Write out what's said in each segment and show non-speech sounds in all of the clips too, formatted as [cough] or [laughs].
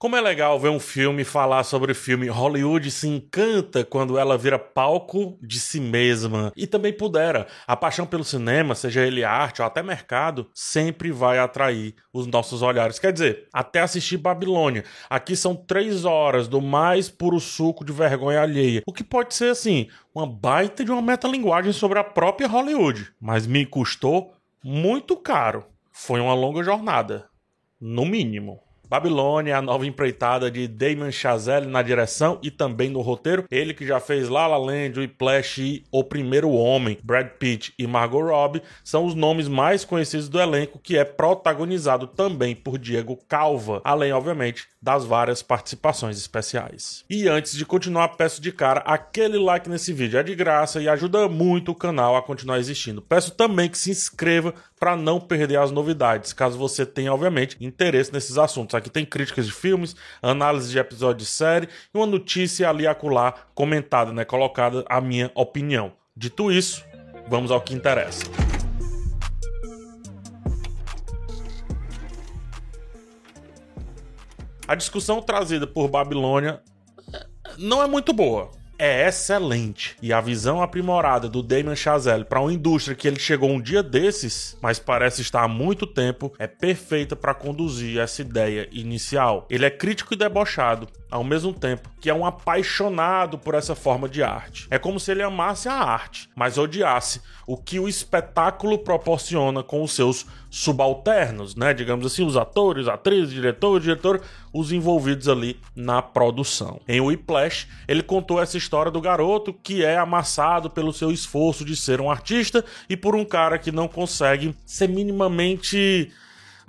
Como é legal ver um filme falar sobre filme Hollywood se encanta quando ela vira palco de si mesma. E também pudera. A paixão pelo cinema, seja ele arte ou até mercado, sempre vai atrair os nossos olhares. Quer dizer, até assistir Babilônia. Aqui são três horas do mais puro suco de vergonha alheia. O que pode ser, assim, uma baita de uma metalinguagem sobre a própria Hollywood. Mas me custou muito caro. Foi uma longa jornada. No mínimo. Babilônia, a nova empreitada de Damon Chazelle na direção e também no roteiro. Ele que já fez La La Land, Whiplash e O Primeiro Homem. Brad Pitt e Margot Robbie são os nomes mais conhecidos do elenco, que é protagonizado também por Diego Calva, além, obviamente, das várias participações especiais. E antes de continuar, peço de cara aquele like nesse vídeo, é de graça e ajuda muito o canal a continuar existindo. Peço também que se inscreva para não perder as novidades, caso você tenha, obviamente, interesse nesses assuntos. Aqui tem críticas de filmes, análise de episódio de série e uma notícia ali acolá comentada, né, colocada a minha opinião. Dito isso, vamos ao que interessa. A discussão trazida por Babilônia não é muito boa é excelente. E a visão aprimorada do Damon Chazelle para uma indústria que ele chegou um dia desses, mas parece estar há muito tempo, é perfeita para conduzir essa ideia inicial. Ele é crítico e debochado, ao mesmo tempo que é um apaixonado por essa forma de arte. É como se ele amasse a arte, mas odiasse o que o espetáculo proporciona com os seus subalternos, né? Digamos assim, os atores, atrizes, diretor, diretor, os envolvidos ali na produção. Em Whiplash, ele contou essa história do garoto que é amassado pelo seu esforço de ser um artista e por um cara que não consegue ser minimamente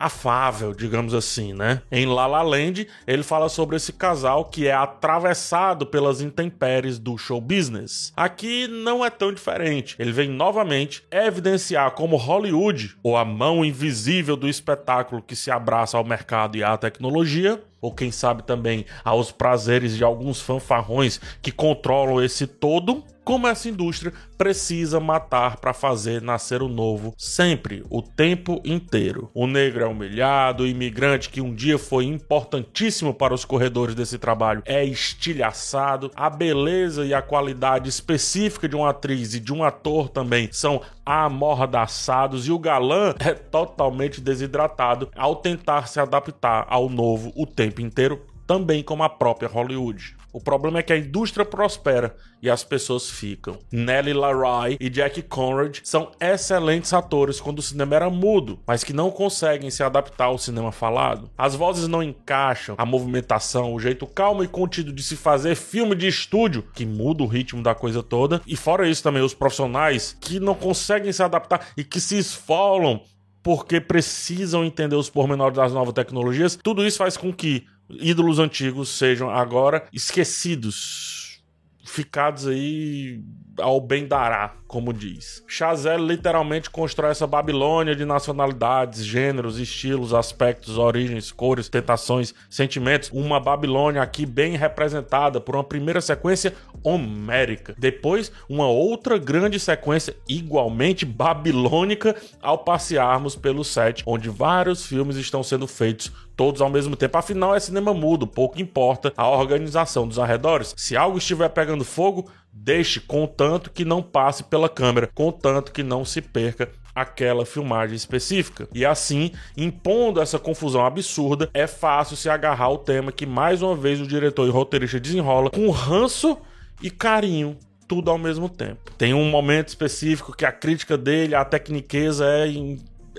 afável, digamos assim, né? Em La La Land, ele fala sobre esse casal que é atravessado pelas intempéries do show business. Aqui não é tão diferente. Ele vem novamente evidenciar como Hollywood, ou a mão invisível do espetáculo que se abraça ao mercado e à tecnologia, ou quem sabe também aos prazeres de alguns fanfarrões que controlam esse todo, como essa indústria precisa matar para fazer nascer o novo sempre, o tempo inteiro. O negro é humilhado, o imigrante que um dia foi importantíssimo para os corredores desse trabalho é estilhaçado, a beleza e a qualidade específica de uma atriz e de um ator também são amordaçados e o galã é totalmente desidratado ao tentar se adaptar ao novo o tempo inteiro, também como a própria Hollywood. O problema é que a indústria prospera e as pessoas ficam. Nellie Larroy e Jack Conrad são excelentes atores quando o cinema era mudo, mas que não conseguem se adaptar ao cinema falado. As vozes não encaixam, a movimentação, o jeito calmo e contido de se fazer filme de estúdio, que muda o ritmo da coisa toda. E fora isso também, os profissionais que não conseguem se adaptar e que se esfolam porque precisam entender os pormenores das novas tecnologias. Tudo isso faz com que ídolos antigos sejam agora esquecidos, ficados aí ao bem dará, como diz. Chazelle literalmente constrói essa Babilônia de nacionalidades, gêneros, estilos, aspectos, origens, cores, tentações, sentimentos. Uma Babilônia aqui bem representada por uma primeira sequência homérica. Depois, uma outra grande sequência igualmente babilônica ao passearmos pelo set, onde vários filmes estão sendo feitos todos ao mesmo tempo. Afinal, é cinema mudo, pouco importa a organização dos arredores. Se algo estiver pegando fogo, Deixe contanto que não passe pela câmera, contanto que não se perca aquela filmagem específica. E assim, impondo essa confusão absurda, é fácil se agarrar ao tema que mais uma vez o diretor e roteirista desenrola com ranço e carinho tudo ao mesmo tempo. Tem um momento específico que a crítica dele à tecniqueza é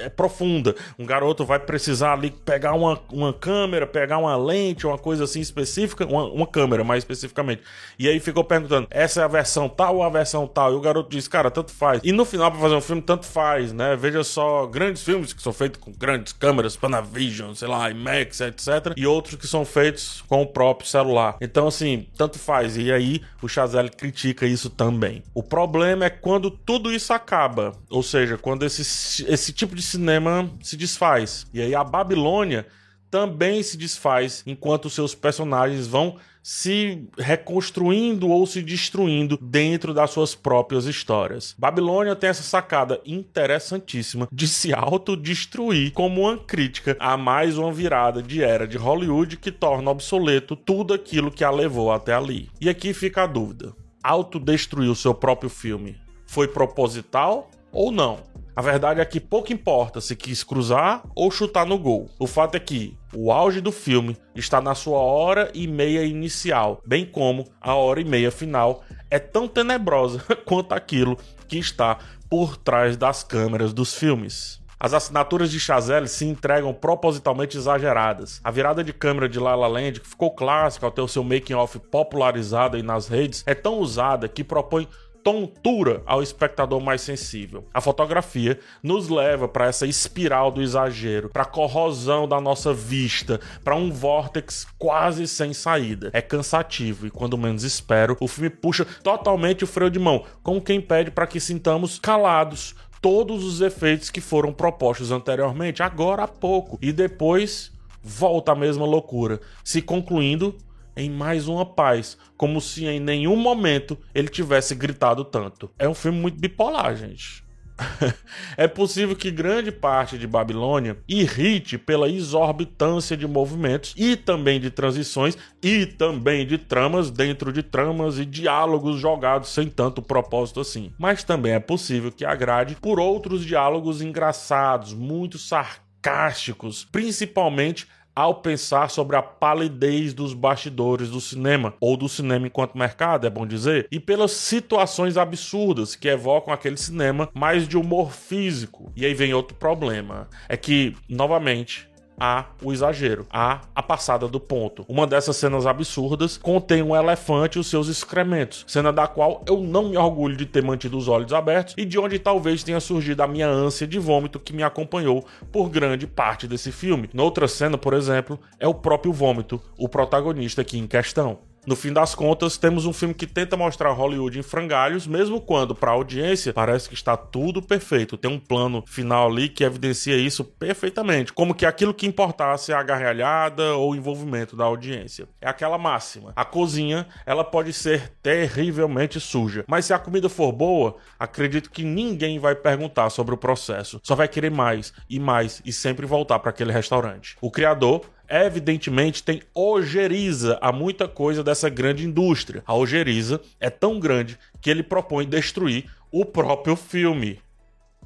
é profunda. Um garoto vai precisar ali pegar uma, uma câmera, pegar uma lente, uma coisa assim específica, uma, uma câmera mais especificamente. E aí ficou perguntando: essa é a versão tal ou a versão tal? E o garoto diz: cara, tanto faz. E no final, para fazer um filme, tanto faz, né? Veja só, grandes filmes que são feitos com grandes câmeras, Panavision, sei lá, IMAX, etc. E outros que são feitos com o próprio celular. Então, assim, tanto faz. E aí o Chazelle critica isso também. O problema é quando tudo isso acaba. Ou seja, quando esse, esse tipo de cinema se desfaz. E aí a Babilônia também se desfaz enquanto seus personagens vão se reconstruindo ou se destruindo dentro das suas próprias histórias. Babilônia tem essa sacada interessantíssima de se autodestruir como uma crítica a mais uma virada de era de Hollywood que torna obsoleto tudo aquilo que a levou até ali. E aqui fica a dúvida: autodestruir o seu próprio filme foi proposital ou não? A verdade é que pouco importa se quis cruzar ou chutar no gol. O fato é que o auge do filme está na sua hora e meia inicial, bem como a hora e meia final é tão tenebrosa [laughs] quanto aquilo que está por trás das câmeras dos filmes. As assinaturas de Chazelle se entregam propositalmente exageradas. A virada de câmera de La La Land, que ficou clássica ao ter o seu making-off popularizado aí nas redes, é tão usada que propõe tontura ao espectador mais sensível. A fotografia nos leva para essa espiral do exagero, para a corrosão da nossa vista, para um vórtex quase sem saída. É cansativo e quando menos espero, o filme puxa totalmente o freio de mão, como quem pede para que sintamos calados todos os efeitos que foram propostos anteriormente, agora há pouco, e depois volta a mesma loucura, se concluindo em mais uma paz, como se em nenhum momento ele tivesse gritado tanto. É um filme muito bipolar, gente. [laughs] é possível que grande parte de Babilônia irrite pela exorbitância de movimentos e também de transições e também de tramas dentro de tramas e diálogos jogados sem tanto propósito assim. Mas também é possível que agrade por outros diálogos engraçados, muito sarcásticos, principalmente ao pensar sobre a palidez dos bastidores do cinema, ou do cinema enquanto mercado, é bom dizer, e pelas situações absurdas que evocam aquele cinema mais de humor físico. E aí vem outro problema: é que, novamente, há o exagero, há a passada do ponto. Uma dessas cenas absurdas contém um elefante e os seus excrementos, cena da qual eu não me orgulho de ter mantido os olhos abertos e de onde talvez tenha surgido a minha ânsia de vômito que me acompanhou por grande parte desse filme. Noutra cena, por exemplo, é o próprio vômito, o protagonista aqui em questão. No fim das contas, temos um filme que tenta mostrar Hollywood em frangalhos, mesmo quando, para a audiência, parece que está tudo perfeito. Tem um plano final ali que evidencia isso perfeitamente, como que aquilo que importasse é a gargalhada ou o envolvimento da audiência. É aquela máxima: a cozinha ela pode ser terrivelmente suja, mas se a comida for boa, acredito que ninguém vai perguntar sobre o processo, só vai querer mais e mais e sempre voltar para aquele restaurante. O criador evidentemente tem ojeriza a muita coisa dessa grande indústria. A ojeriza é tão grande que ele propõe destruir o próprio filme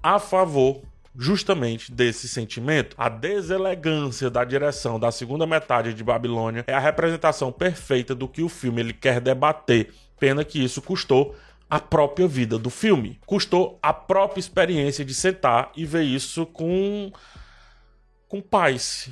a favor justamente desse sentimento. A deselegância da direção da segunda metade de Babilônia é a representação perfeita do que o filme ele quer debater. Pena que isso custou a própria vida do filme, custou a própria experiência de sentar e ver isso com com paz,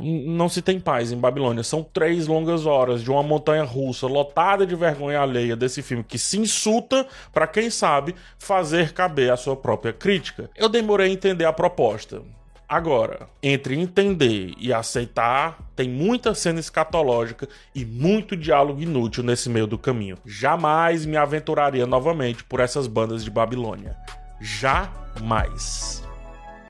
não se tem paz em Babilônia. São três longas horas de uma montanha russa lotada de vergonha alheia desse filme que se insulta para quem sabe fazer caber a sua própria crítica. Eu demorei a entender a proposta. Agora, entre entender e aceitar, tem muita cena escatológica e muito diálogo inútil nesse meio do caminho. Jamais me aventuraria novamente por essas bandas de Babilônia. Jamais.